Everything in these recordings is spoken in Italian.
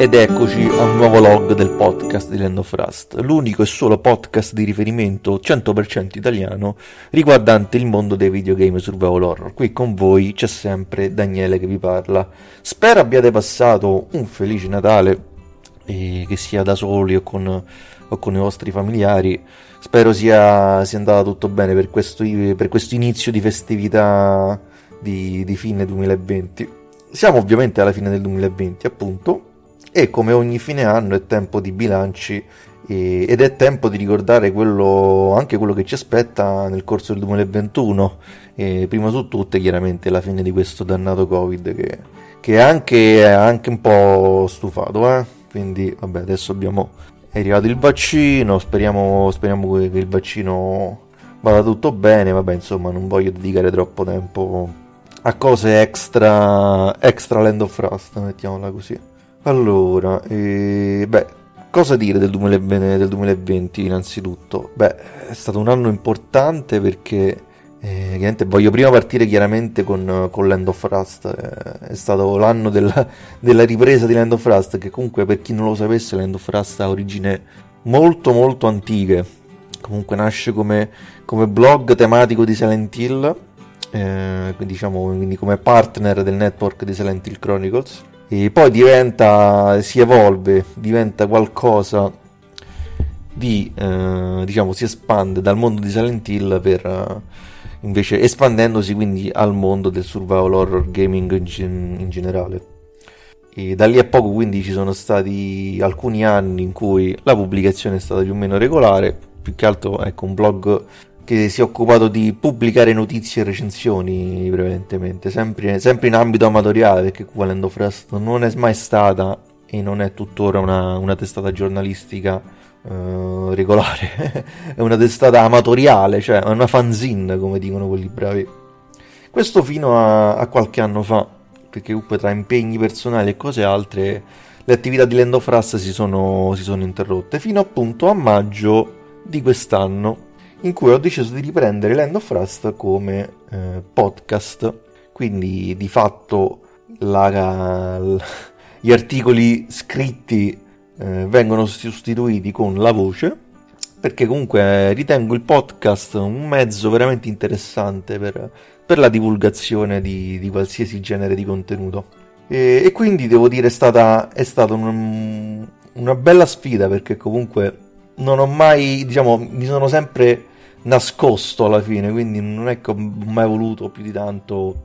Ed eccoci a un nuovo log del podcast di Land of Rust, l'unico e solo podcast di riferimento 100% italiano riguardante il mondo dei videogame survival horror. Qui con voi c'è sempre Daniele che vi parla. Spero abbiate passato un felice Natale, e che sia da soli o con, o con i vostri familiari. Spero sia, sia andato tutto bene per questo, per questo inizio di festività di, di fine 2020. Siamo ovviamente alla fine del 2020, appunto, e come ogni fine anno è tempo di bilanci ed è tempo di ricordare quello, anche quello che ci aspetta nel corso del 2021 e prima su tutte chiaramente la fine di questo dannato covid che, che anche, è anche un po' stufato eh? quindi vabbè adesso abbiamo è arrivato il vaccino speriamo, speriamo che il vaccino vada tutto bene. Vabbè insomma non voglio dedicare troppo tempo a cose extra extra Land of Frost mettiamola così allora, eh, beh, cosa dire del 2020, del 2020 innanzitutto? Beh, è stato un anno importante perché eh, voglio prima partire chiaramente con, con Land of Rust. Eh, è stato l'anno della, della, ripresa di Land of Rust, che comunque per chi non lo sapesse, Land of Rust ha origini molto molto antiche. Comunque nasce come, come blog tematico di Silent Hill, eh, diciamo, quindi come partner del network di Silent Hill Chronicles e poi diventa, si evolve, diventa qualcosa di, eh, diciamo, si espande dal mondo di Silent Hill per, uh, invece espandendosi quindi al mondo del survival horror gaming in, in generale. E da lì a poco quindi ci sono stati alcuni anni in cui la pubblicazione è stata più o meno regolare, più che altro ecco un blog che si è occupato di pubblicare notizie e recensioni prevalentemente, sempre, sempre in ambito amatoriale, perché Land of Rust non è mai stata e non è tuttora una, una testata giornalistica uh, regolare, è una testata amatoriale, cioè una fanzine, come dicono quelli bravi. Questo fino a, a qualche anno fa, perché comunque tra impegni personali e cose altre le attività di Land of Rust si si sono interrotte, fino appunto a maggio di quest'anno in cui ho deciso di riprendere Land of Rust come eh, podcast. Quindi di fatto la, la, gli articoli scritti eh, vengono sostituiti con la voce perché comunque ritengo il podcast un mezzo veramente interessante per, per la divulgazione di, di, qualsiasi genere di contenuto. E, e quindi devo dire è stata, è stata un, una bella sfida perché comunque non ho mai, diciamo, mi sono sempre nascosto alla fine, quindi non è che ho mai voluto più di tanto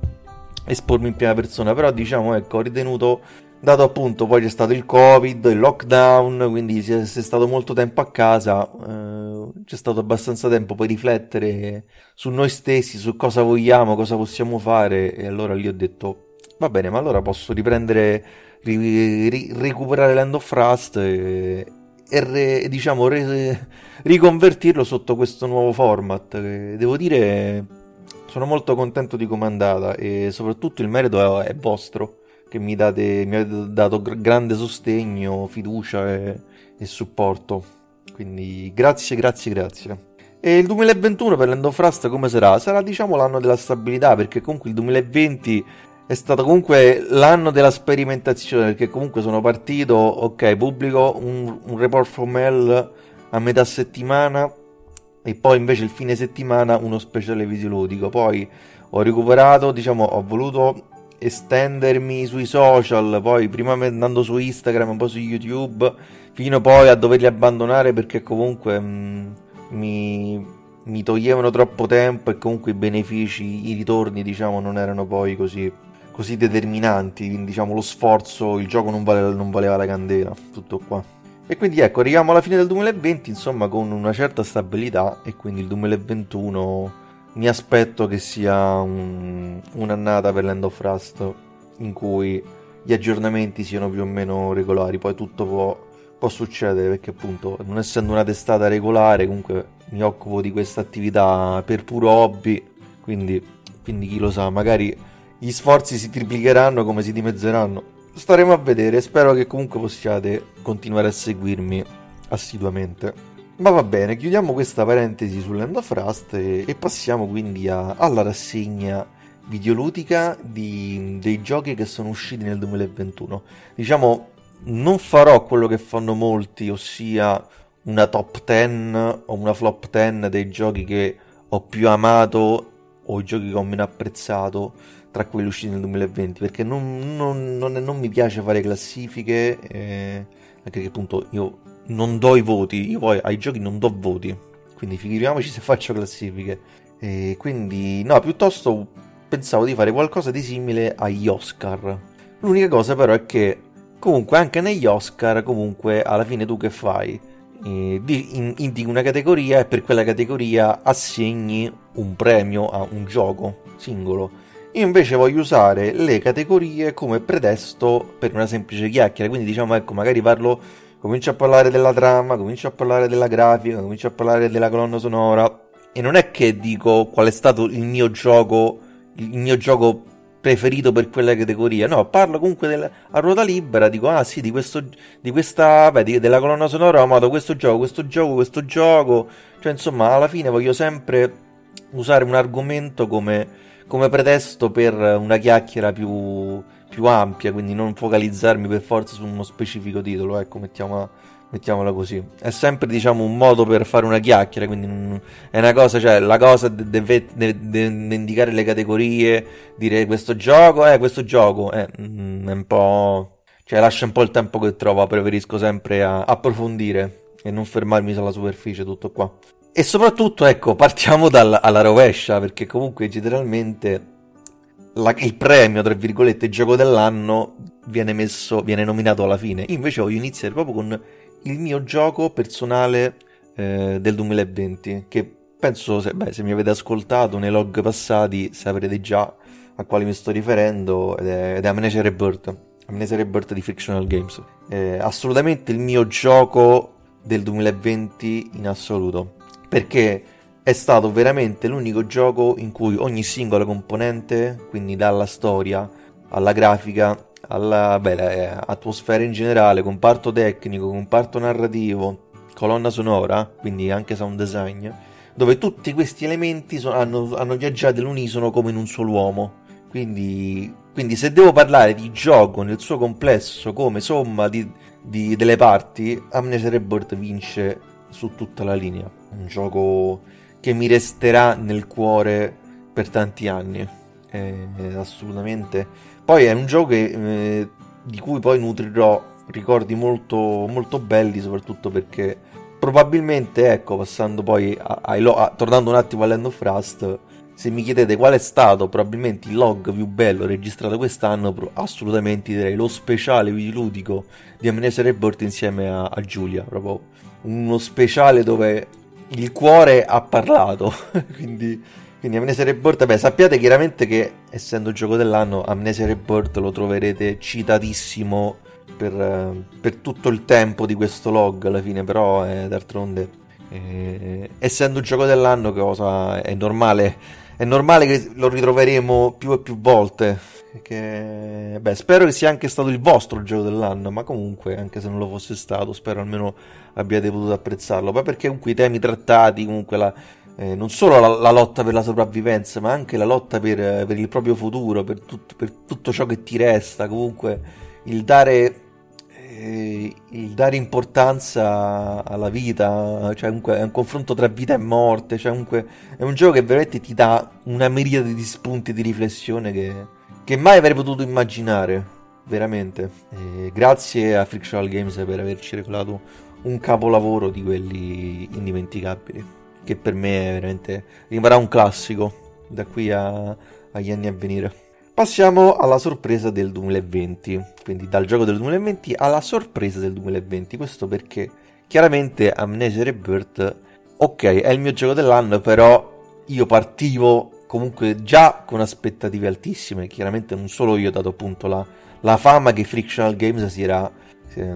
espormi in prima persona, però diciamo, ecco, ho ritenuto, dato appunto poi c'è stato il covid, il lockdown, quindi si è, stato molto tempo a casa, eh, c'è stato abbastanza tempo per riflettere su noi stessi, su cosa vogliamo, cosa possiamo fare, e allora lì ho detto, va bene, ma allora posso riprendere, ri, ri, recuperare Land of Rust e e re, diciamo re, riconvertirlo sotto questo nuovo format. devo dire, sono molto contento di come è andata e soprattutto il merito è, è vostro, che mi, date, mi avete dato grande sostegno, fiducia e, e supporto. Quindi grazie, grazie, grazie. E il 2021 per l'Endofrust come sarà? Sarà diciamo l'anno della stabilità perché comunque il 2020 è stato comunque l'anno della sperimentazione perché comunque sono partito, ok, pubblico un, un report from hell a metà settimana e poi invece il fine settimana uno speciale videoludico. Poi ho recuperato, diciamo, ho voluto estendermi sui social, poi prima andando su Instagram, poi su YouTube, fino poi a doverli abbandonare perché comunque mh, mm, mi, mi toglievano troppo tempo e comunque i benefici, i ritorni, diciamo, non erano poi così così determinanti, diciamo lo sforzo, il gioco non, vale, non valeva la candela, tutto qua. E quindi ecco, arriviamo alla fine del 2020, insomma, con una certa stabilità e quindi il 2021 mi aspetto che sia un, un'annata per l'End of Rust in cui gli aggiornamenti siano più o meno regolari, poi tutto può, può succedere perché appunto non essendo una testata regolare comunque mi occupo di questa attività per puro hobby, quindi, quindi chi lo sa, magari gli sforzi si triplicheranno come si dimezzeranno. Staremo a vedere, spero che comunque possiate continuare a seguirmi assiduamente. Ma va bene, chiudiamo questa parentesi sull'End of Rust e, e passiamo quindi a, alla rassegna videoludica di, dei giochi che sono usciti nel 2021. Diciamo non farò quello che fanno molti, ossia una top 10 o una flop 10 dei giochi che ho più amato o i giochi che ho meno apprezzato tra quelli usciti nel 2020 perché non, non, non, non mi piace fare classifiche eh, anche perché appunto io non do i voti io poi ai giochi non do voti quindi figuriamoci se faccio classifiche. E quindi no piuttosto pensavo di fare qualcosa di simile agli Oscar. L'unica cosa però è che comunque anche negli Oscar comunque alla fine tu che fai? Indichi una categoria e per quella categoria assegni un premio a un gioco singolo. Invece voglio usare le categorie come pretesto per una semplice chiacchiera, quindi diciamo ecco, magari parlo, comincio a parlare della trama, comincio a parlare della grafica, comincio a parlare della colonna sonora e non è che dico qual è stato il mio gioco, il mio gioco preferito per quella categoria. No, parlo comunque del, a ruota libera, dico, ah sì, di, questo, di questa, beh, di, della colonna sonora ho amato questo gioco, questo gioco, questo gioco. Cioè, insomma, alla fine voglio sempre usare un argomento come, come pretesto per una chiacchiera più, più ampia, quindi non focalizzarmi per forza su uno specifico titolo, ecco, mettiamola mettiamola così. È sempre, diciamo, un modo per fare una chiacchiera, quindi è una cosa, cioè, la cosa deve de- de- de- indicare le categorie, dire questo gioco, eh, questo gioco, eh, mm, è un po'... cioè, lascia un po' il tempo che trovo, preferisco sempre approfondire e non fermarmi sulla superficie, tutto qua. E soprattutto, ecco, partiamo dalla rovescia, perché comunque generalmente la, il premio, tra virgolette, gioco dell'anno viene messo, viene nominato alla fine. Io invece voglio iniziare proprio con il mio gioco personale eh, del 2020, che penso, se, beh, se mi avete ascoltato nei log passati saprete già a quale mi sto riferendo, ed è, ed è Amnesia Rebirth, Amnesia Rebirth di Fictional Games. È assolutamente il mio gioco del 2020 in assoluto, perché è stato veramente l'unico gioco in cui ogni singola componente, quindi dalla storia alla grafica, alla beh, atmosfera in generale, comparto tecnico, comparto narrativo, colonna sonora, quindi anche sound design, dove tutti questi elementi so, hanno, hanno, viaggiato all'unisono come in un solo uomo. Quindi, quindi, se devo parlare di gioco nel suo complesso come somma di, di, delle parti, Amnesia Rebirth vince su tutta la linea. Un gioco che mi resterà nel cuore per tanti anni. È assolutamente poi è un gioco che, eh, di cui poi nutrirò ricordi molto, molto belli, soprattutto perché probabilmente, ecco, passando poi a, a, a, tornando un attimo all'End of Rust, se mi chiedete qual è stato probabilmente il log più bello registrato quest'anno, assolutamente direi lo speciale videoludico di Amnesia Rebirth insieme a, a Giulia, proprio uno speciale dove il cuore ha parlato, quindi quindi Amnesia Rebirth, beh, sappiate chiaramente che essendo gioco dell'anno, Amnesia Rebirth lo troverete citatissimo per, per, tutto il tempo di questo log alla fine, però eh, d'altronde, eh, essendo gioco dell'anno, cosa è normale, è normale che lo ritroveremo più e più volte. Che, beh, spero che sia anche stato il vostro gioco dell'anno, ma comunque, anche se non lo fosse stato, spero almeno abbiate potuto apprezzarlo. Poi perché comunque i temi trattati, comunque la eh, non solo la, la, lotta per la sopravvivenza, ma anche la lotta per, per il proprio futuro, per, tut, per, tutto ciò che ti resta. Comunque, il dare, eh, il dare importanza alla vita, cioè comunque è un confronto tra vita e morte. Cioè comunque è un gioco che veramente ti dà una miriade di spunti di riflessione che, che mai avrei potuto immaginare. Veramente. Eh, grazie a Frictional Games per averci regolato un capolavoro di quelli indimenticabili che per me è veramente rimarrà un classico da qui a, agli anni a venire. Passiamo alla sorpresa del 2020, quindi dal gioco del 2020 alla sorpresa del 2020. Questo perché chiaramente Amnesia Rebirth, ok, è il mio gioco dell'anno, però io partivo comunque già con aspettative altissime. Chiaramente non solo io dato appunto la, la fama che Frictional Games si era, si era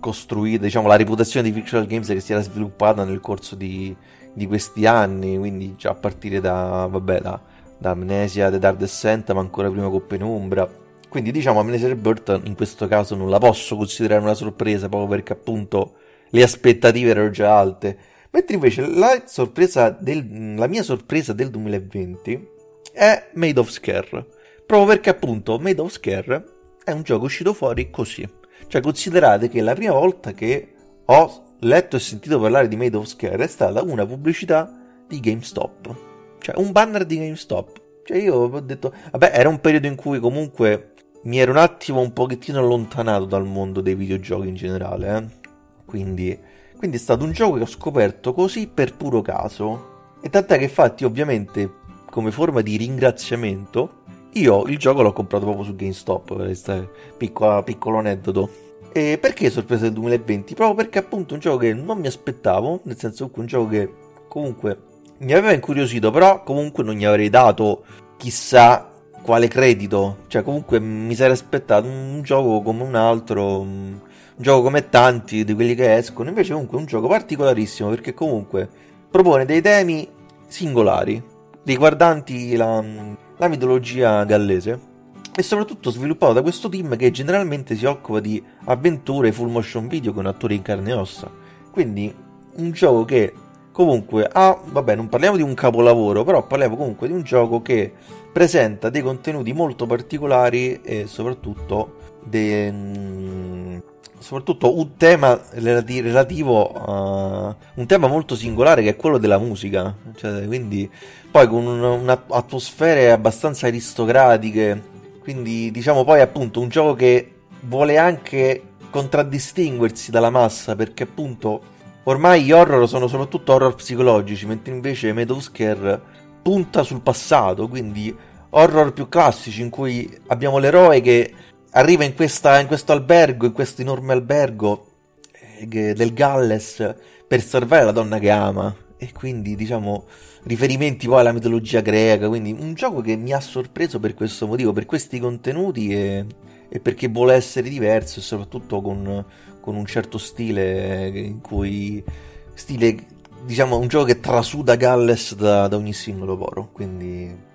costruita, diciamo, la reputazione di Fictional Games che si era sviluppata nel corso di, di questi anni, quindi già a partire da, vabbè, da, da Amnesia, The Dark Descent, ma ancora prima con Penumbra. Quindi diciamo Amnesia Rebirth in questo caso non la posso considerare una sorpresa proprio perché appunto le aspettative erano già alte. Mentre invece la, sorpresa del, la mia sorpresa del 2020 è Made of Scare. Proprio perché appunto Made of Scare è un gioco uscito fuori così. Cioè, considerate che la prima volta che ho letto e sentito parlare di Made of Scare è stata una pubblicità di GameStop. Cioè, un banner di GameStop. Cioè, io ho detto, vabbè, era un periodo in cui comunque mi ero un attimo un pochettino allontanato dal mondo dei videogiochi in generale, eh? Quindi, quindi è stato un gioco che ho scoperto così per puro caso. E tant'è che infatti, ovviamente, come forma di ringraziamento, io il gioco l'ho comprato proprio su GameStop, questo piccolo, piccolo aneddoto. E perché sorpresa del 2020? Proprio perché appunto un gioco che non mi aspettavo, nel senso che un gioco che comunque mi aveva incuriosito, però comunque non gli avrei dato chissà quale credito. Cioè comunque mi sarei aspettato un gioco come un altro, un gioco come tanti di quelli che escono, invece comunque un gioco particolarissimo perché comunque propone dei temi singolari riguardanti la, la mitologia gallese e soprattutto sviluppato da questo team che generalmente si occupa di avventure full motion video con attori in carne e ossa. Quindi un gioco che comunque ha, vabbè, non parliamo di un capolavoro, però parliamo comunque di un gioco che presenta dei contenuti molto particolari e soprattutto de, mm, soprattutto un tema relativo a un tema molto singolare che è quello della musica, cioè, quindi poi con un'atmosfere abbastanza aristocratiche, quindi diciamo poi appunto un gioco che vuole anche contraddistinguersi dalla massa perché appunto ormai gli horror sono soprattutto horror psicologici, mentre invece Meadow Scare punta sul passato, quindi horror più classici in cui abbiamo l'eroe che arriva in, questa, in questo albergo, in questo enorme albergo eh, del Galles per salvare la donna che ama. E quindi diciamo riferimenti poi alla mitologia greca, quindi un gioco che mi ha sorpreso per questo motivo, per questi contenuti e, e perché vuole essere diverso e soprattutto con, con un certo stile in cui stile diciamo un gioco che trasuda Galles da, da ogni singolo poro, quindi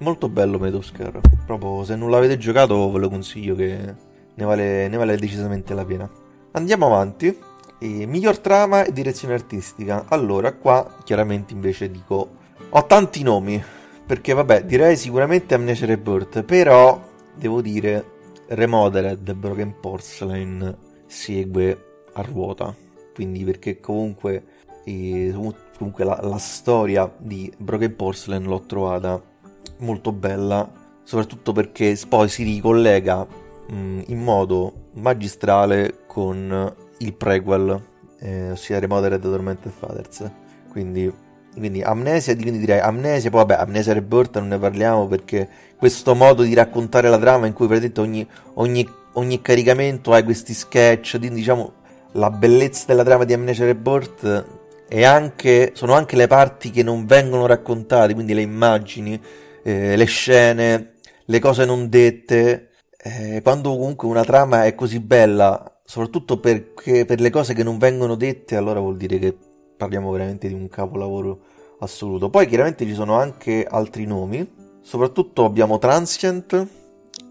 Molto bello Meadowscar, proprio se non l'avete giocato ve lo consiglio che ne vale, ne vale decisamente la pena. Andiamo avanti. E miglior trama e direzione artistica. Allora, qua chiaramente invece dico ho tanti nomi, perché vabbè, direi sicuramente Amnesia Rebirth, però devo dire Remodeled Broken Porcelain segue a ruota. Quindi perché comunque, eh, comunque la, la storia di Broken Porcelain l'ho trovata molto bella, soprattutto perché poi si ricollega mh, mm, in modo magistrale con il prequel, eh, ossia Remodeled Tormented Fathers. Quindi, quindi Amnesia, quindi direi Amnesia, poi vabbè, Amnesia Rebirth non ne parliamo perché questo modo di raccontare la trama in cui praticamente ogni, ogni, ogni caricamento ha questi sketch, diciamo la bellezza della trama di Amnesia Rebirth e anche, sono anche le parti che non vengono raccontate, quindi le immagini eh, le scene, le cose non dette, eh, quando comunque una trama è così bella, soprattutto perché, per le cose che non vengono dette, allora vuol dire che parliamo veramente di un capolavoro assoluto. Poi chiaramente ci sono anche altri nomi, soprattutto abbiamo Transient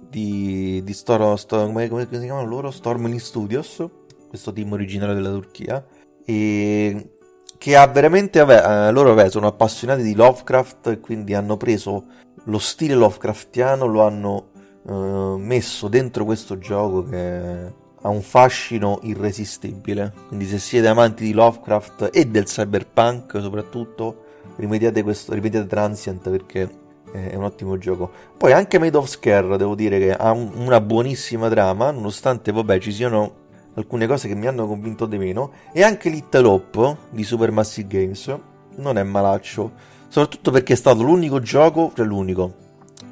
di, di Stor, Stor, come, come, si chiamano loro? Storming Studios, questo team originale della Turchia, e che ha veramente, vabbè, eh, loro vabbè, sono appassionati di Lovecraft quindi hanno preso lo stile Lovecraftiano, lo hanno eh, messo dentro questo gioco che ha un fascino irresistibile. Quindi se siete amanti di Lovecraft e del cyberpunk soprattutto, rimediate, questo, rimediate Transient perché è un ottimo gioco. Poi anche Made of Scare, devo dire che ha un, una buonissima trama, nonostante vabbè ci siano alcune cose che mi hanno convinto di meno. E anche Little Hope di Supermassive Games non è malaccio. Soprattutto perché è stato l'unico gioco, cioè l'unico,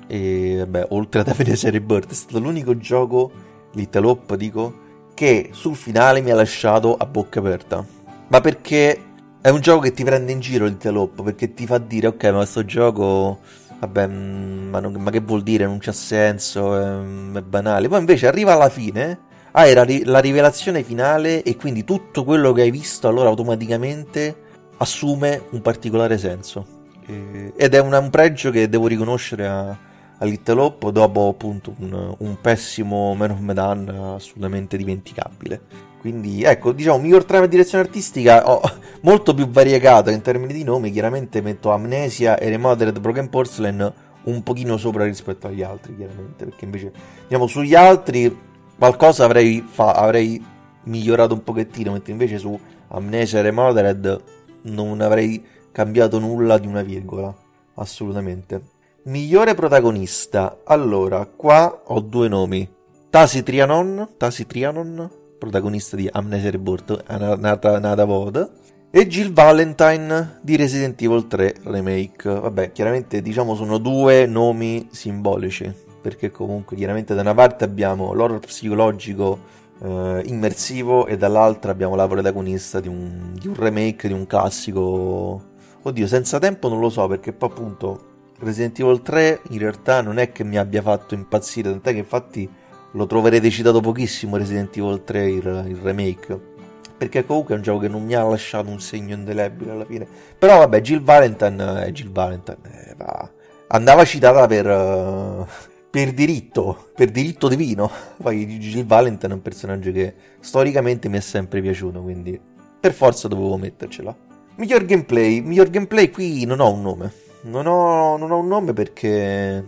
e vabbè, oltre ad avere Serie Bird, è stato l'unico gioco, Little Hope dico, che sul finale mi ha lasciato a bocca aperta. Ma perché è un gioco che ti prende in giro Little Hope, perché ti fa dire, ok, ma questo gioco, vabbè, mm, ma, non, ma che vuol dire, non c'ha senso, è, è banale. Poi invece arriva alla fine ah, era ri- la rivelazione finale e quindi tutto quello che hai visto allora automaticamente assume un particolare senso. E- ed è una, un pregio che devo riconoscere a, a Little Hope dopo appunto un, un pessimo Man of Medan assolutamente dimenticabile. Quindi ecco, diciamo, miglior trama e direzione artistica oh, molto più variegata in termini di nomi. Chiaramente metto Amnesia e Remodeled Broken Porcelain un pochino sopra rispetto agli altri, chiaramente, perché invece, diciamo, sugli altri qualcosa avrei, fa- avrei migliorato un pochettino, mentre invece su Amnesia Remothered non avrei cambiato nulla di una virgola, assolutamente. Migliore protagonista. Allora, qua ho due nomi. Tasi Trianon, Tasi Trianon, protagonista di Amnesia Rebirth, nata, nata Vod, e Jill Valentine di Resident Evil 3 Remake. Vabbè, chiaramente diciamo sono due nomi simbolici, perché comunque chiaramente da una parte abbiamo l'horror psicologico eh, immersivo e dall'altra abbiamo la protagonista di un, di un remake di un classico. Oddio, senza tempo non lo so, perché poi appunto Resident Evil 3 in realtà non è che mi abbia fatto impazzire, tant'è che infatti lo troverete citato pochissimo Resident Evil 3 il, il, remake perché comunque è un gioco che non mi ha lasciato un segno indelebile alla fine però vabbè Jill Valentine eh, Jill Valentine eh, va. andava citata per, uh, per diritto per diritto divino poi Jill Valentine è un personaggio che storicamente mi è sempre piaciuto quindi per forza dovevo mettercela miglior gameplay miglior gameplay qui non ho un nome non ho, non ho un nome perché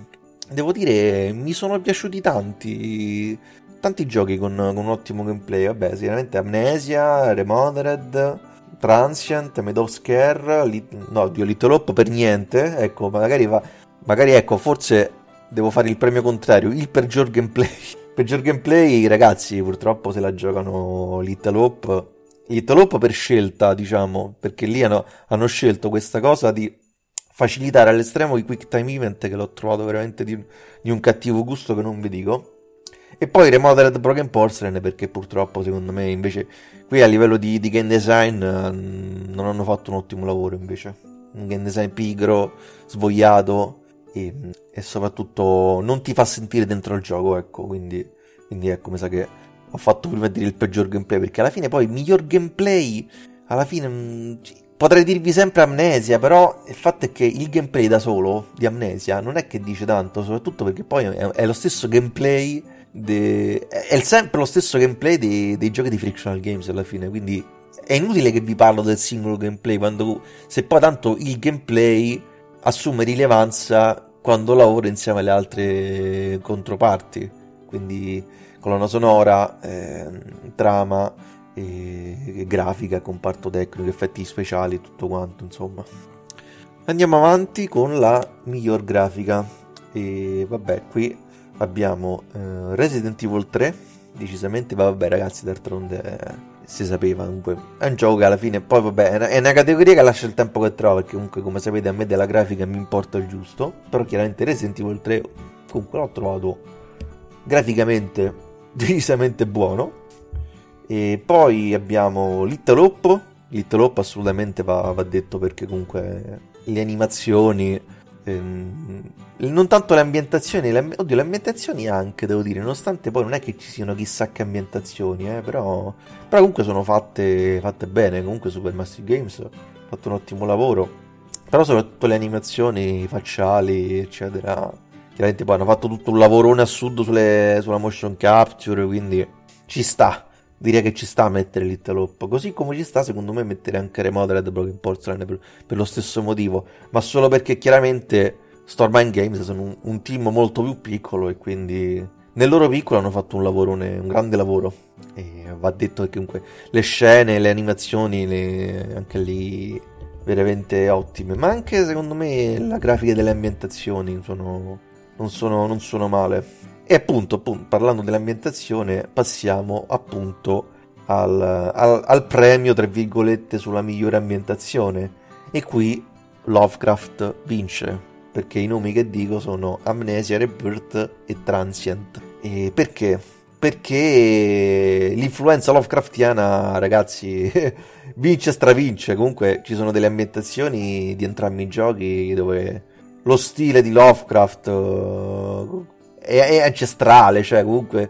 devo dire, mi sono piaciuti tanti. Tanti giochi con, con un ottimo gameplay. Vabbè, sicuramente Amnesia, Remothered, Transient, Meadow Scare, li, no, Dio Little Hope per niente. Ecco, magari va. Magari ecco, forse devo fare il premio contrario. Il peggior gameplay. peggior gameplay, ragazzi, purtroppo se la giocano Little Hope. Little Hope per scelta, diciamo, perché lì hanno, hanno scelto questa cosa di facilitare all'estremo i quick time event che l'ho trovato veramente di, di un cattivo gusto che non vi dico. E poi Remodeled Broken Porcelain perché purtroppo secondo me invece qui a livello di, di game design uh, non hanno fatto un ottimo lavoro invece. Un game design pigro, svogliato e, e, soprattutto non ti fa sentire dentro il gioco, ecco, quindi, quindi ecco, mi sa che ho fatto prima dire il peggior gameplay perché alla fine poi il miglior gameplay alla fine mh, Potrei dirvi sempre Amnesia, però il fatto è che il gameplay da solo di Amnesia non è che dice tanto, soprattutto perché poi è, è lo stesso gameplay, de... è sempre lo stesso gameplay dei, dei, giochi di Frictional Games alla fine, quindi è inutile che vi parlo del singolo gameplay, quando, se poi tanto il gameplay assume rilevanza quando lavora insieme alle altre controparti, quindi colonna sonora, eh, trama e grafica, comparto tecnico, effetti speciali, tutto quanto, insomma. Andiamo avanti con la miglior grafica e vabbè, qui abbiamo eh, Resident Evil 3, decisamente, vabbè ragazzi, d'altronde eh, si sapeva comunque, è un gioco che alla fine, poi vabbè, è una categoria che lascia il tempo che trova, perché comunque come sapete a me della grafica mi importa il giusto, però chiaramente Resident Evil 3 comunque l'ho trovato graficamente decisamente buono e poi abbiamo Little Hope. Little Hope assolutamente va, va detto perché comunque le animazioni, ehm, non tanto le ambientazioni, le, oddio le ambientazioni anche devo dire, nonostante poi non è che ci siano chissà che ambientazioni, eh, però, però comunque sono fatte, fatte bene, comunque Supermassive Games ha fatto un ottimo lavoro, però soprattutto le animazioni facciali eccetera, chiaramente poi hanno fatto tutto un lavorone assurdo sulle, sulla motion capture, quindi ci sta direi che ci sta a mettere Little Hope, così come ci sta secondo me mettere anche Remodeled Broken Porcelain per, per, lo stesso motivo, ma solo perché chiaramente Stormine Games sono un, un, team molto più piccolo e quindi nel loro piccolo hanno fatto un lavorone, un grande lavoro. E va detto che comunque le scene, le animazioni, le, anche lì veramente ottime, ma anche secondo me la grafica delle ambientazioni sono, non, sono, non sono male. E appunto, appunto parlando dell'ambientazione, passiamo appunto al, al, al, premio, tra virgolette, sulla migliore ambientazione. E qui Lovecraft vince, perché i nomi che dico sono Amnesia, Rebirth e Transient. E perché? Perché l'influenza Lovecraftiana, ragazzi, vince e stravince. Comunque ci sono delle ambientazioni di entrambi i giochi dove lo stile di Lovecraft è, è ancestrale, cioè comunque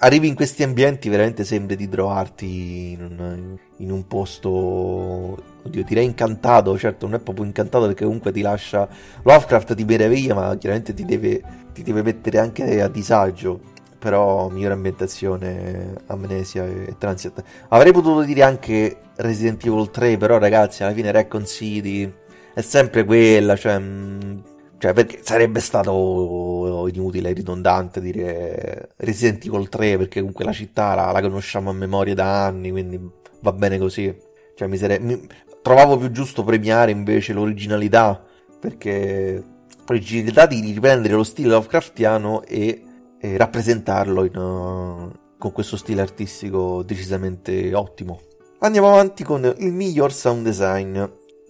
arrivi in questi ambienti veramente sembri di trovarti in un, in un posto oddio direi incantato certo non è proprio incantato perché comunque ti lascia Lovecraft ti meraviglia ma chiaramente ti deve, ti deve mettere anche a disagio però migliore ambientazione Amnesia e Transit. Avrei potuto dire anche Resident Evil 3 però ragazzi alla fine Recon City è sempre quella cioè mh, Cioè, perché sarebbe stato inutile ridondante dire Resident Evil 3, perché comunque la città la, la, conosciamo a memoria da anni, quindi va bene così. Cioè, mi, sare... mi... trovavo più giusto premiare invece l'originalità, perché l'originalità di riprendere lo stile Lovecraftiano e, e rappresentarlo in, uh, con questo stile artistico decisamente ottimo. Andiamo avanti con il miglior sound design.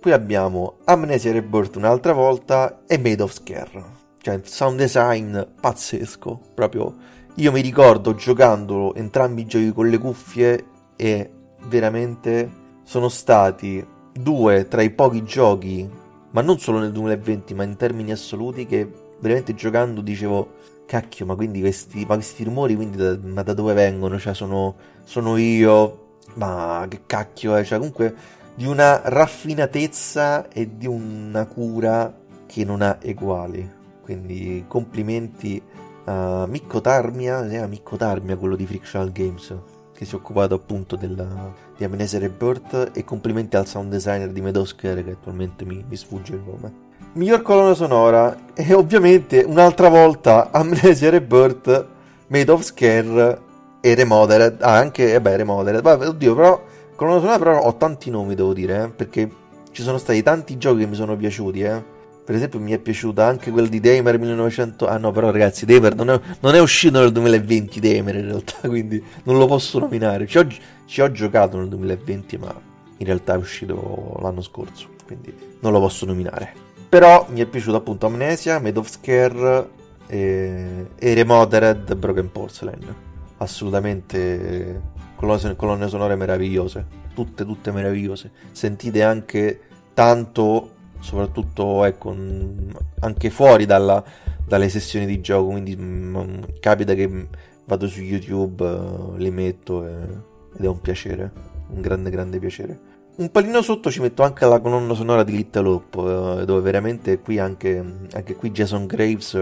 Qui abbiamo Amnesia Rebirth un'altra volta e Made of Scare. Cioè, sound design pazzesco. Proprio io mi ricordo giocando entrambi i giochi con le cuffie e veramente sono stati due tra i pochi giochi, ma non solo nel 2020, ma in termini assoluti, che veramente giocando dicevo cacchio, ma quindi questi, ma questi rumori quindi da, ma da dove vengono? Cioè, sono, sono io, ma che cacchio è? Cioè, comunque di una raffinatezza e di una cura che non ha eguali. Quindi complimenti a Mikko Tarmia, eh, Mikko Tarmia, quello di Frictional Games, che si è occupato appunto della, di Amnesia Rebirth e complimenti al sound designer di Medosker che attualmente mi, mi sfugge il nome. Miglior colonna sonora e ovviamente un'altra volta Amnesia Rebirth, Made of Scare e Remodered. Ah, anche, eh beh, Remodered. Vabbè, oddio, però, colonna sonora però ho tanti nomi, devo dire, eh, perché ci sono stati tanti giochi che mi sono piaciuti, eh. Per esempio mi è piaciuta anche quella di Damer 1900... Ah no, però ragazzi, Damer non è, non è uscito nel 2020, Damer in realtà, quindi non lo posso nominare. Ci ho, ci ho giocato nel 2020, ma in realtà è uscito l'anno scorso, quindi non lo posso nominare. Però mi è piaciuto appunto Amnesia, Made of Scare e, e Remodered Broken Porcelain. Assolutamente colonne, sonore meravigliose, tutte, tutte meravigliose. Sentite anche tanto, soprattutto ecco, anche fuori dalla, dalle sessioni di gioco, quindi mh, mm, capita che vado su YouTube, uh, li metto e, ed è un piacere, un grande grande piacere. Un palino sotto ci metto anche la colonna sonora di Little Hope, eh, dove veramente qui anche, anche qui Jason Graves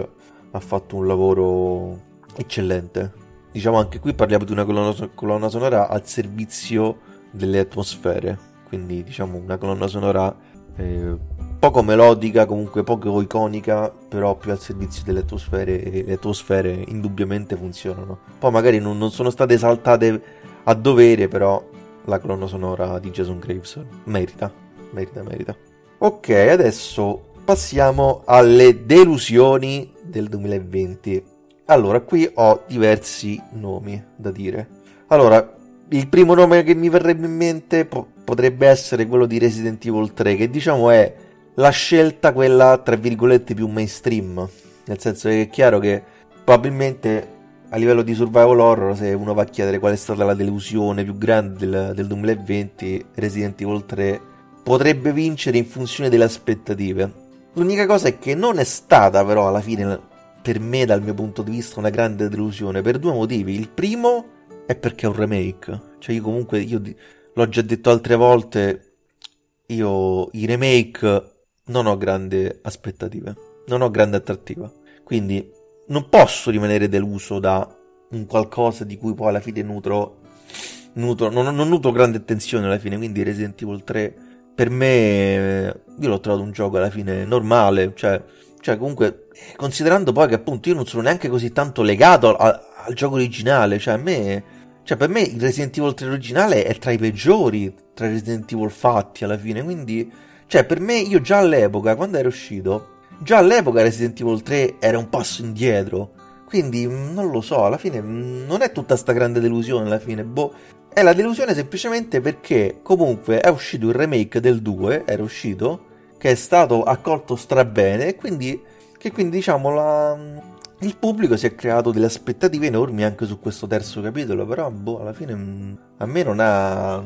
ha fatto un lavoro eccellente. Diciamo anche qui parliamo di una colonna, colonna sonora al servizio delle atmosfere, quindi diciamo una colonna sonora eh, poco melodica, comunque poco iconica, però più al servizio delle atmosfere e le atmosfere indubbiamente funzionano. Poi magari non, non sono state esaltate a dovere, però la colonna sonora di Jason Graves. Merita, merita, merita. Ok, adesso passiamo alle delusioni del 2020. Allora, qui ho diversi nomi da dire. Allora, il primo nome che mi verrebbe in mente po- potrebbe essere quello di Resident Evil 3, che diciamo è la scelta quella, tra virgolette, più mainstream. Nel senso che è chiaro che probabilmente a livello di survival horror, se uno va a chiedere qual è stata la delusione più grande del, del 2020, Resident Evil 3 potrebbe vincere in funzione delle aspettative. L'unica cosa è che non è stata però alla fine per me dal mio punto di vista una grande delusione per due motivi. Il primo è perché è un remake, cioè io comunque io l'ho già detto altre volte, io i remake non ho grandi aspettative, non ho grande attrattiva. Quindi non posso rimanere deluso da un qualcosa di cui poi alla fine nutro, nutro non, non nutro grande attenzione alla fine, quindi Resident Evil 3 per me io l'ho trovato un gioco alla fine normale, cioè, cioè comunque considerando poi che appunto io non sono neanche così tanto legato a, al gioco originale, cioè a me cioè per me il Resident Evil 3 originale è tra i peggiori tra i Resident Evil fatti alla fine, quindi cioè per me io già all'epoca quando era uscito Già all'epoca Resident Evil 3 era un passo indietro. Quindi non lo so, alla fine mm, non è tutta sta grande delusione alla fine, boh. È la delusione semplicemente perché comunque è uscito il remake del 2, era uscito, che è stato accolto strabene e quindi che quindi diciamo la, mm, il pubblico si è creato delle aspettative enormi anche su questo terzo capitolo, però boh, alla fine a me non ha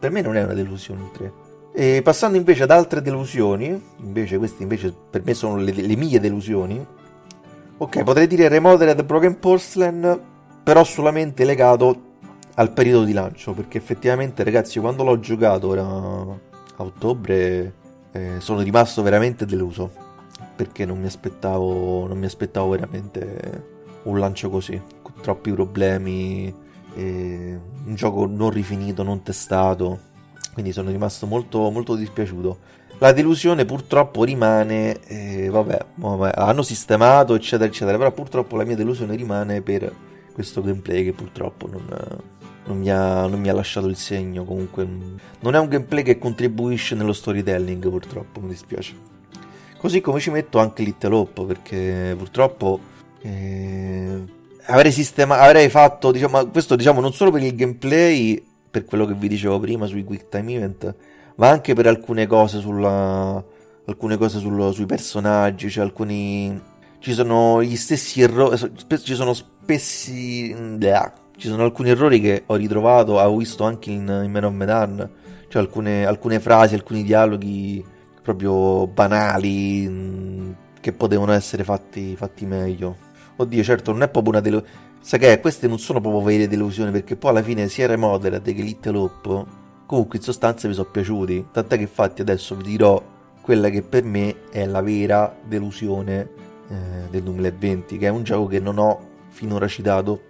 per me non è una delusione il 3. E passando invece ad altre delusioni, invece queste invece per me sono le, le mie delusioni, ok, potrei dire Remodeled Broken Porcelain, però solamente legato al periodo di lancio, perché effettivamente ragazzi quando l'ho giocato era a ottobre eh, sono rimasto veramente deluso, perché non mi aspettavo, non mi aspettavo veramente un lancio così, con troppi problemi, eh, un gioco non rifinito, non testato quindi sono rimasto molto, molto dispiaciuto. la delusione purtroppo rimane, eh, vabbè, vabbè, hanno sistemato eccetera eccetera, però purtroppo la mia delusione rimane per questo gameplay che purtroppo non, non, mi, ha, non mi, ha, lasciato il segno, comunque non è un gameplay che contribuisce nello storytelling purtroppo, mi dispiace. Così come ci metto anche Little Hope perché purtroppo eh, avrei, sistema- avrei fatto, diciamo, questo diciamo non solo per il gameplay, per quello che vi dicevo prima sui quick time event, ma anche per alcune cose sulla alcune cose sul, sui personaggi, cioè alcuni ci sono gli stessi errori, ci sono spessi bleh, ci sono alcuni errori che ho ritrovato, ho visto anche in, in Man of Medan, cioè alcune, alcune frasi, alcuni dialoghi proprio banali mh, che potevano essere fatti, fatti meglio. Oddio, certo, non è proprio una delusione. Sai che queste non sono proprio vere delusioni, perché poi alla fine sia Remodeled che Little Hope comunque in sostanza mi sono piaciuti. Tant'è che infatti adesso vi dirò quella che per me è la vera delusione eh, del 2020, che è un gioco che non ho finora citato.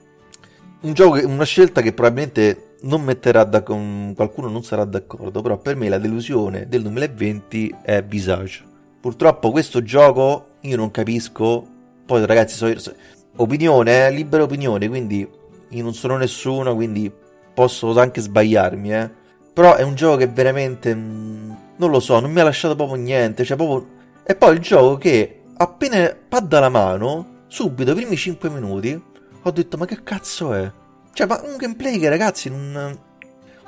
Un gioco una scelta che probabilmente non metterà da con qualcuno non sarà d'accordo, però per me la delusione del 2020 è Visage. Purtroppo questo gioco io non capisco. Poi ragazzi, so, so, opinione, eh, libera opinione, quindi io non sono nessuno, quindi posso anche sbagliarmi, eh. Però è un gioco che veramente mm, non lo so, non mi ha lasciato proprio niente, cioè proprio e poi il gioco che appena padda la mano, subito, i primi 5 minuti, ho detto ma che cazzo è? Cioè, ma un gameplay che ragazzi, un,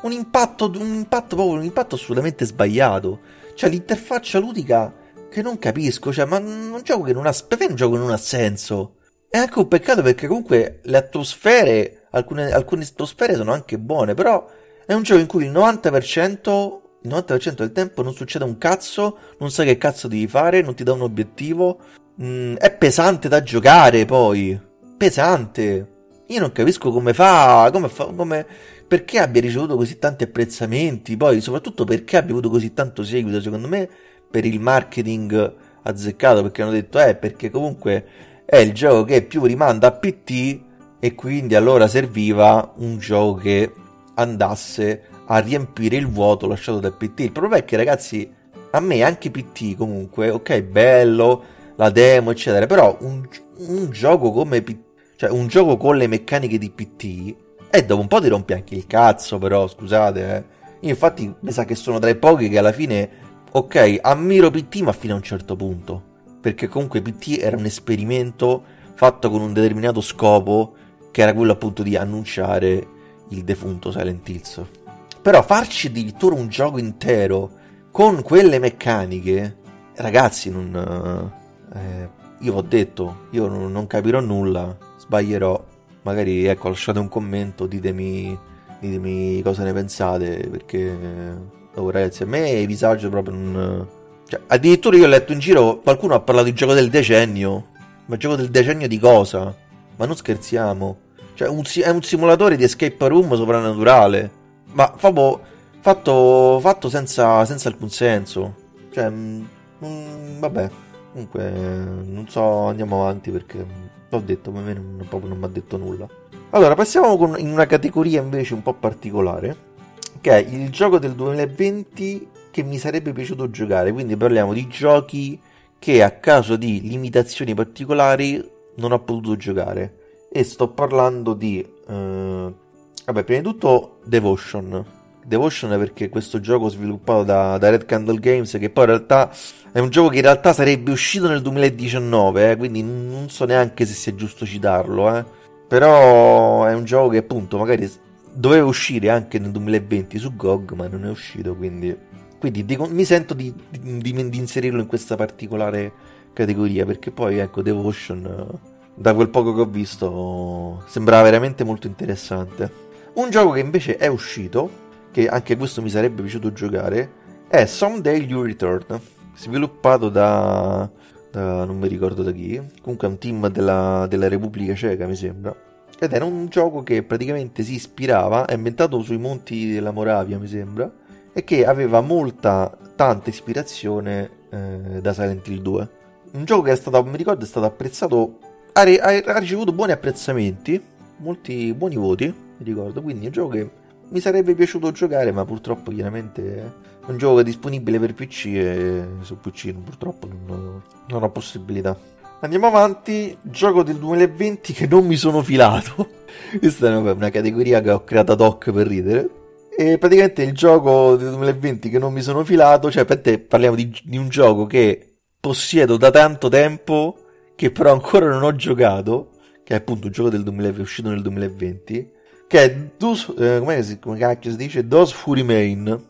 un impatto, un impatto proprio, un impatto assolutamente sbagliato. Cioè, l'interfaccia ludica che non capisco, cioè, ma un gioco che non ha, per un gioco che non ha senso. È anche un peccato perché comunque le atmosfere, alcune, alcune atmosfere sono anche buone, però è un gioco in cui il 90%, il 90% del tempo non succede un cazzo, non sai che cazzo devi fare, non ti dà un obiettivo. Mm, è pesante da giocare poi. Pesante. Io non capisco come fa, come fa, come, perché abbia ricevuto così tanti apprezzamenti, poi soprattutto perché abbia avuto così tanto seguito, secondo me per il marketing azzeccato, perché hanno detto eh, perché comunque è il gioco che più rimanda a PT e quindi allora serviva un gioco che andasse a riempire il vuoto lasciato da PT. Il problema è che ragazzi, a me anche PT comunque, ok, bello, la demo eccetera, però un, un gioco come PT cioè, un gioco con le meccaniche di PT. E dopo un po' ti rompi anche il cazzo, però, scusate, eh. Io infatti mi sa che sono tra i pochi che alla fine, ok, ammiro PT, ma fino a un certo punto. Perché comunque PT era un esperimento fatto con un determinato scopo, che era quello appunto di annunciare il defunto Silent Hills. Però farci addirittura un gioco intero con quelle meccaniche, ragazzi, non... Eh, io ho detto, io non, non capirò nulla sbaglierò, magari ecco, lasciate un commento, ditemi, ditemi cosa ne pensate, perché oh, ragazzi, a me i disagi proprio non... Cioè, addirittura io ho letto in giro, qualcuno ha parlato di gioco del decennio, ma gioco del decennio di cosa? Ma non scherziamo. Cioè, un, è un simulatore di escape room soprannaturale, ma proprio fatto, fatto senza, senza alcun senso. Cioè, mh, mh, vabbè, comunque, non so, andiamo avanti perché L'ho detto, ma a me non, proprio non mi ha detto nulla. Allora, passiamo con, in una categoria invece un po' particolare, che è il gioco del 2020 che mi sarebbe piaciuto giocare. Quindi parliamo di giochi che a caso di limitazioni particolari non ho potuto giocare. E sto parlando di... Uh, vabbè, prima di tutto Devotion. Devotion perché questo gioco sviluppato da, da Red Candle Games, che poi in realtà è un gioco che in realtà sarebbe uscito nel 2019, eh, quindi non so neanche se sia giusto citarlo, eh. Però è un gioco che appunto magari doveva uscire anche nel 2020 su GOG, ma non è uscito, quindi, quindi dico, mi sento di, di, di, inserirlo in questa particolare categoria, perché poi ecco Devotion, da quel poco che ho visto, sembrava veramente molto interessante. Un gioco che invece è uscito, che anche questo mi sarebbe piaciuto giocare, è Someday You Return sviluppato da, da, non mi ricordo da chi, comunque è un team della, della Repubblica Ceca mi sembra, ed era un gioco che praticamente si ispirava, è inventato sui monti della Moravia mi sembra, e che aveva molta, tanta ispirazione eh, da Silent Hill 2. Un gioco che è stato, mi ricordo, è stato apprezzato, ha, ha, ha ricevuto buoni apprezzamenti, molti buoni voti, mi ricordo, quindi è un gioco che mi sarebbe piaciuto giocare, ma purtroppo chiaramente è un gioco disponibile per PC e su PC purtroppo non, non ho possibilità. Andiamo avanti, gioco del 2020 che non mi sono filato. Questa è una, categoria che ho creato ad hoc per ridere. E praticamente il gioco del 2020 che non mi sono filato, cioè per parliamo di, di un gioco che possiedo da tanto tempo, che però ancora non ho giocato, che è appunto un gioco del 2020, uscito nel 2020, che è Those, eh, come, si, come cacchio si dice? Those Who Remain,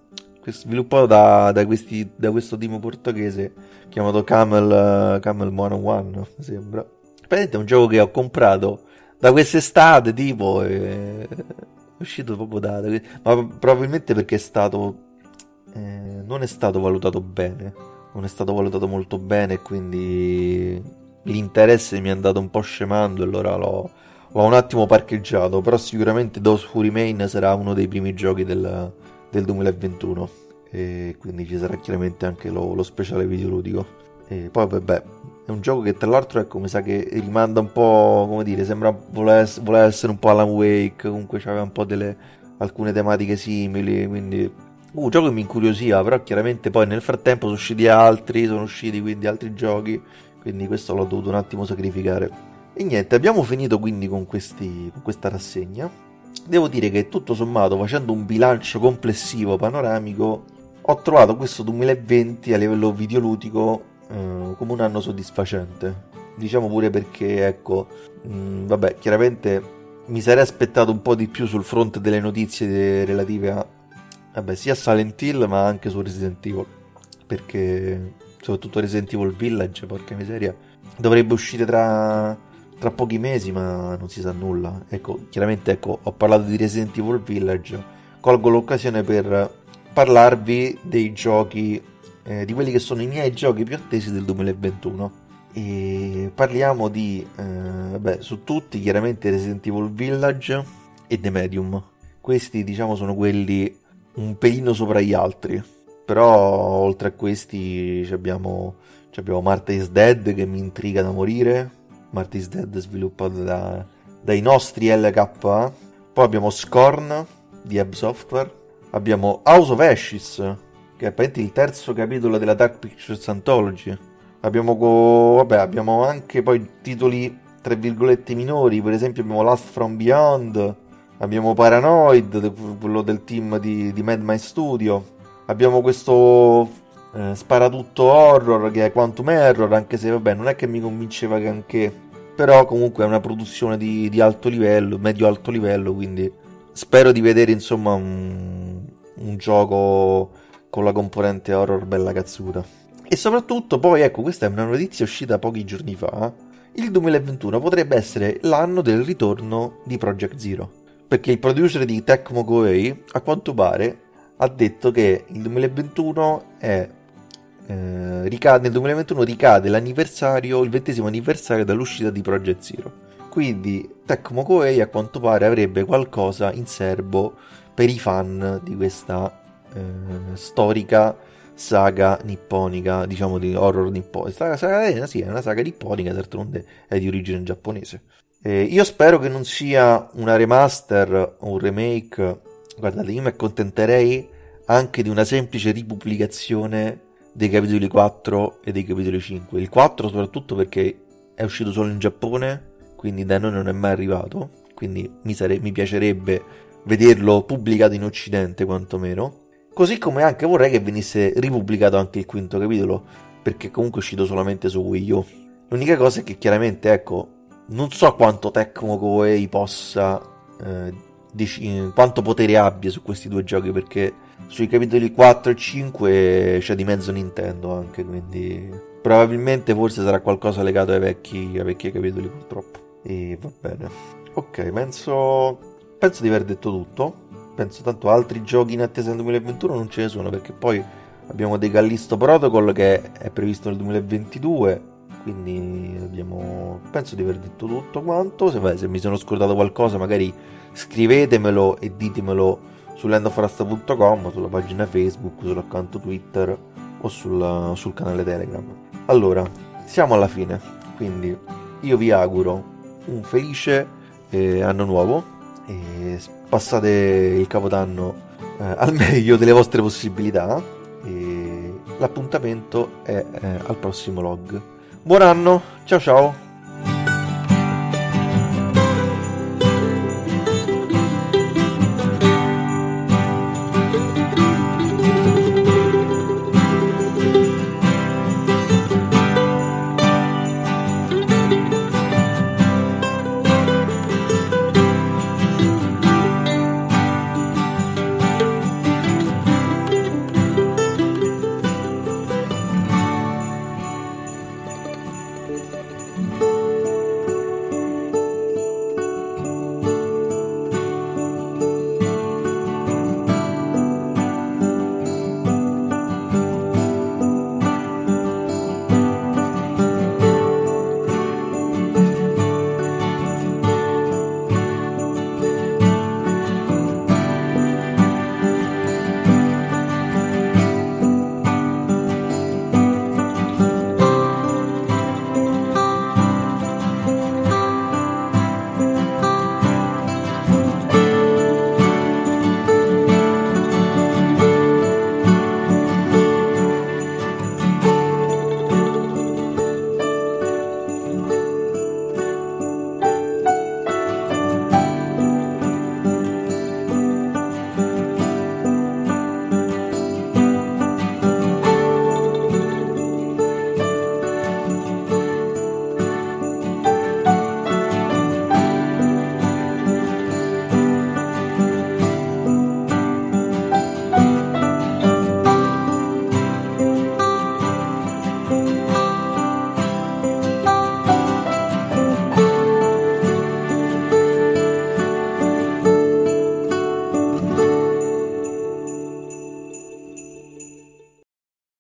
sviluppato da, da, questi, da, questo team portoghese chiamato Camel, uh, Camel 101, mi sembra. Praticamente è un gioco che ho comprato da quest'estate, tipo, è uscito proprio da... da ma probabilmente perché è stato... Eh, non è stato valutato bene, non è stato valutato molto bene quindi l'interesse mi è andato un po' scemando e allora l'ho, l'ho un attimo parcheggiato, però sicuramente Those Who Remain sarà uno dei primi giochi del, del 2021 e quindi ci sarà chiaramente anche lo, lo speciale videoludico. E poi vabbè, è un gioco che tra l'altro ecco mi sa che rimanda un po', come dire, sembra voler, essere un po' Alan Wake, comunque c'aveva un po' delle alcune tematiche simili, quindi Uh, un gioco che mi incuriosiva, però chiaramente poi nel frattempo sono usciti altri, sono usciti quindi altri giochi, quindi questo l'ho dovuto un attimo sacrificare. E niente, abbiamo finito quindi con, questi, con questa rassegna. Devo dire che tutto sommato, facendo un bilancio complessivo panoramico, ho trovato questo 2020 a livello videoludico eh, come un anno soddisfacente. Diciamo pure perché, ecco, mh, mm, vabbè, chiaramente mi sarei aspettato un po' di più sul fronte delle notizie relative a, vabbè, sia a Silent Hill ma anche su Resident Evil. Perché, soprattutto Resident Evil Village, porca miseria, dovrebbe uscire tra, tra pochi mesi, ma non si sa nulla. Ecco, chiaramente, ecco, ho parlato di Resident Evil Village, colgo l'occasione per parlarvi dei giochi, eh, di quelli che sono i miei giochi più attesi del 2021. E parliamo di, eh, beh, su tutti chiaramente Resident Evil Village e The Medium. Questi diciamo sono quelli un pelino sopra gli altri. Però oltre a questi abbiamo, abbiamo Marta is Dead che mi intriga da morire. Marta is Dead sviluppato da, dai nostri LKA. Poi abbiamo Scorn di Hub Software abbiamo House of Ashes, che è apparentemente il terzo capitolo della Dark Pictures Anthology. Abbiamo. Vabbè, abbiamo anche poi titoli tra virgolette minori, per esempio abbiamo Last From Beyond, abbiamo Paranoid, quello del team di, di Mad My Studio, abbiamo questo eh, sparatutto horror che è Quantum Error, anche se vabbè non è che mi convinceva che anche, però comunque è una produzione di, di alto livello, medio-alto livello, quindi spero di vedere insomma un, un gioco con la componente horror bella cazzuta. E soprattutto poi, ecco, questa è una notizia uscita pochi giorni fa, il 2021 potrebbe essere l'anno del ritorno di Project Zero. Perché il producer di Tecmo Koei, a quanto pare, ha detto che il 2021 è... Eh, ricade, nel 2021 ricade l'anniversario, il ventesimo anniversario dall'uscita di Project Zero quindi Tecmo Koei a quanto pare avrebbe qualcosa in serbo per i fan di questa eh, storica saga nipponica, diciamo di horror nipponica. Saga, saga, sì, è una saga nipponica, d'altronde è di origine giapponese. Eh, io spero che non sia una remaster o un remake. Guardate, io mi accontenterei anche di una semplice ripubblicazione dei capitoli 4 e dei capitoli 5. Il 4 soprattutto perché è uscito solo in Giappone quindi da noi non è mai arrivato, quindi mi, sare- mi piacerebbe vederlo pubblicato in occidente quantomeno. Così come anche vorrei che venisse ripubblicato anche il quinto capitolo, perché comunque è uscito solamente su Wii U. L'unica cosa è che chiaramente, ecco, non so quanto Tecmo Koei possa, eh, dec- quanto potere abbia su questi due giochi, perché sui capitoli 4 e 5 c'è di mezzo Nintendo anche, quindi probabilmente forse sarà qualcosa legato ai vecchi, ai vecchi capitoli purtroppo. E va bene. Ok, penso, penso di aver detto tutto. Penso tanto altri giochi in attesa nel 2021 non ce ne sono perché poi abbiamo dei Callisto Protocol che è previsto nel 2022 quindi abbiamo penso di aver detto tutto quanto se, beh, se mi sono scordato qualcosa magari scrivetemelo e ditemelo su landofrasta.com sulla pagina facebook sull'account twitter o sul, sul canale telegram allora siamo alla fine quindi io vi auguro un felice eh, anno nuovo e passate il capodanno eh, al meglio delle vostre possibilità e l'appuntamento è eh, al prossimo log. Buon anno, ciao ciao!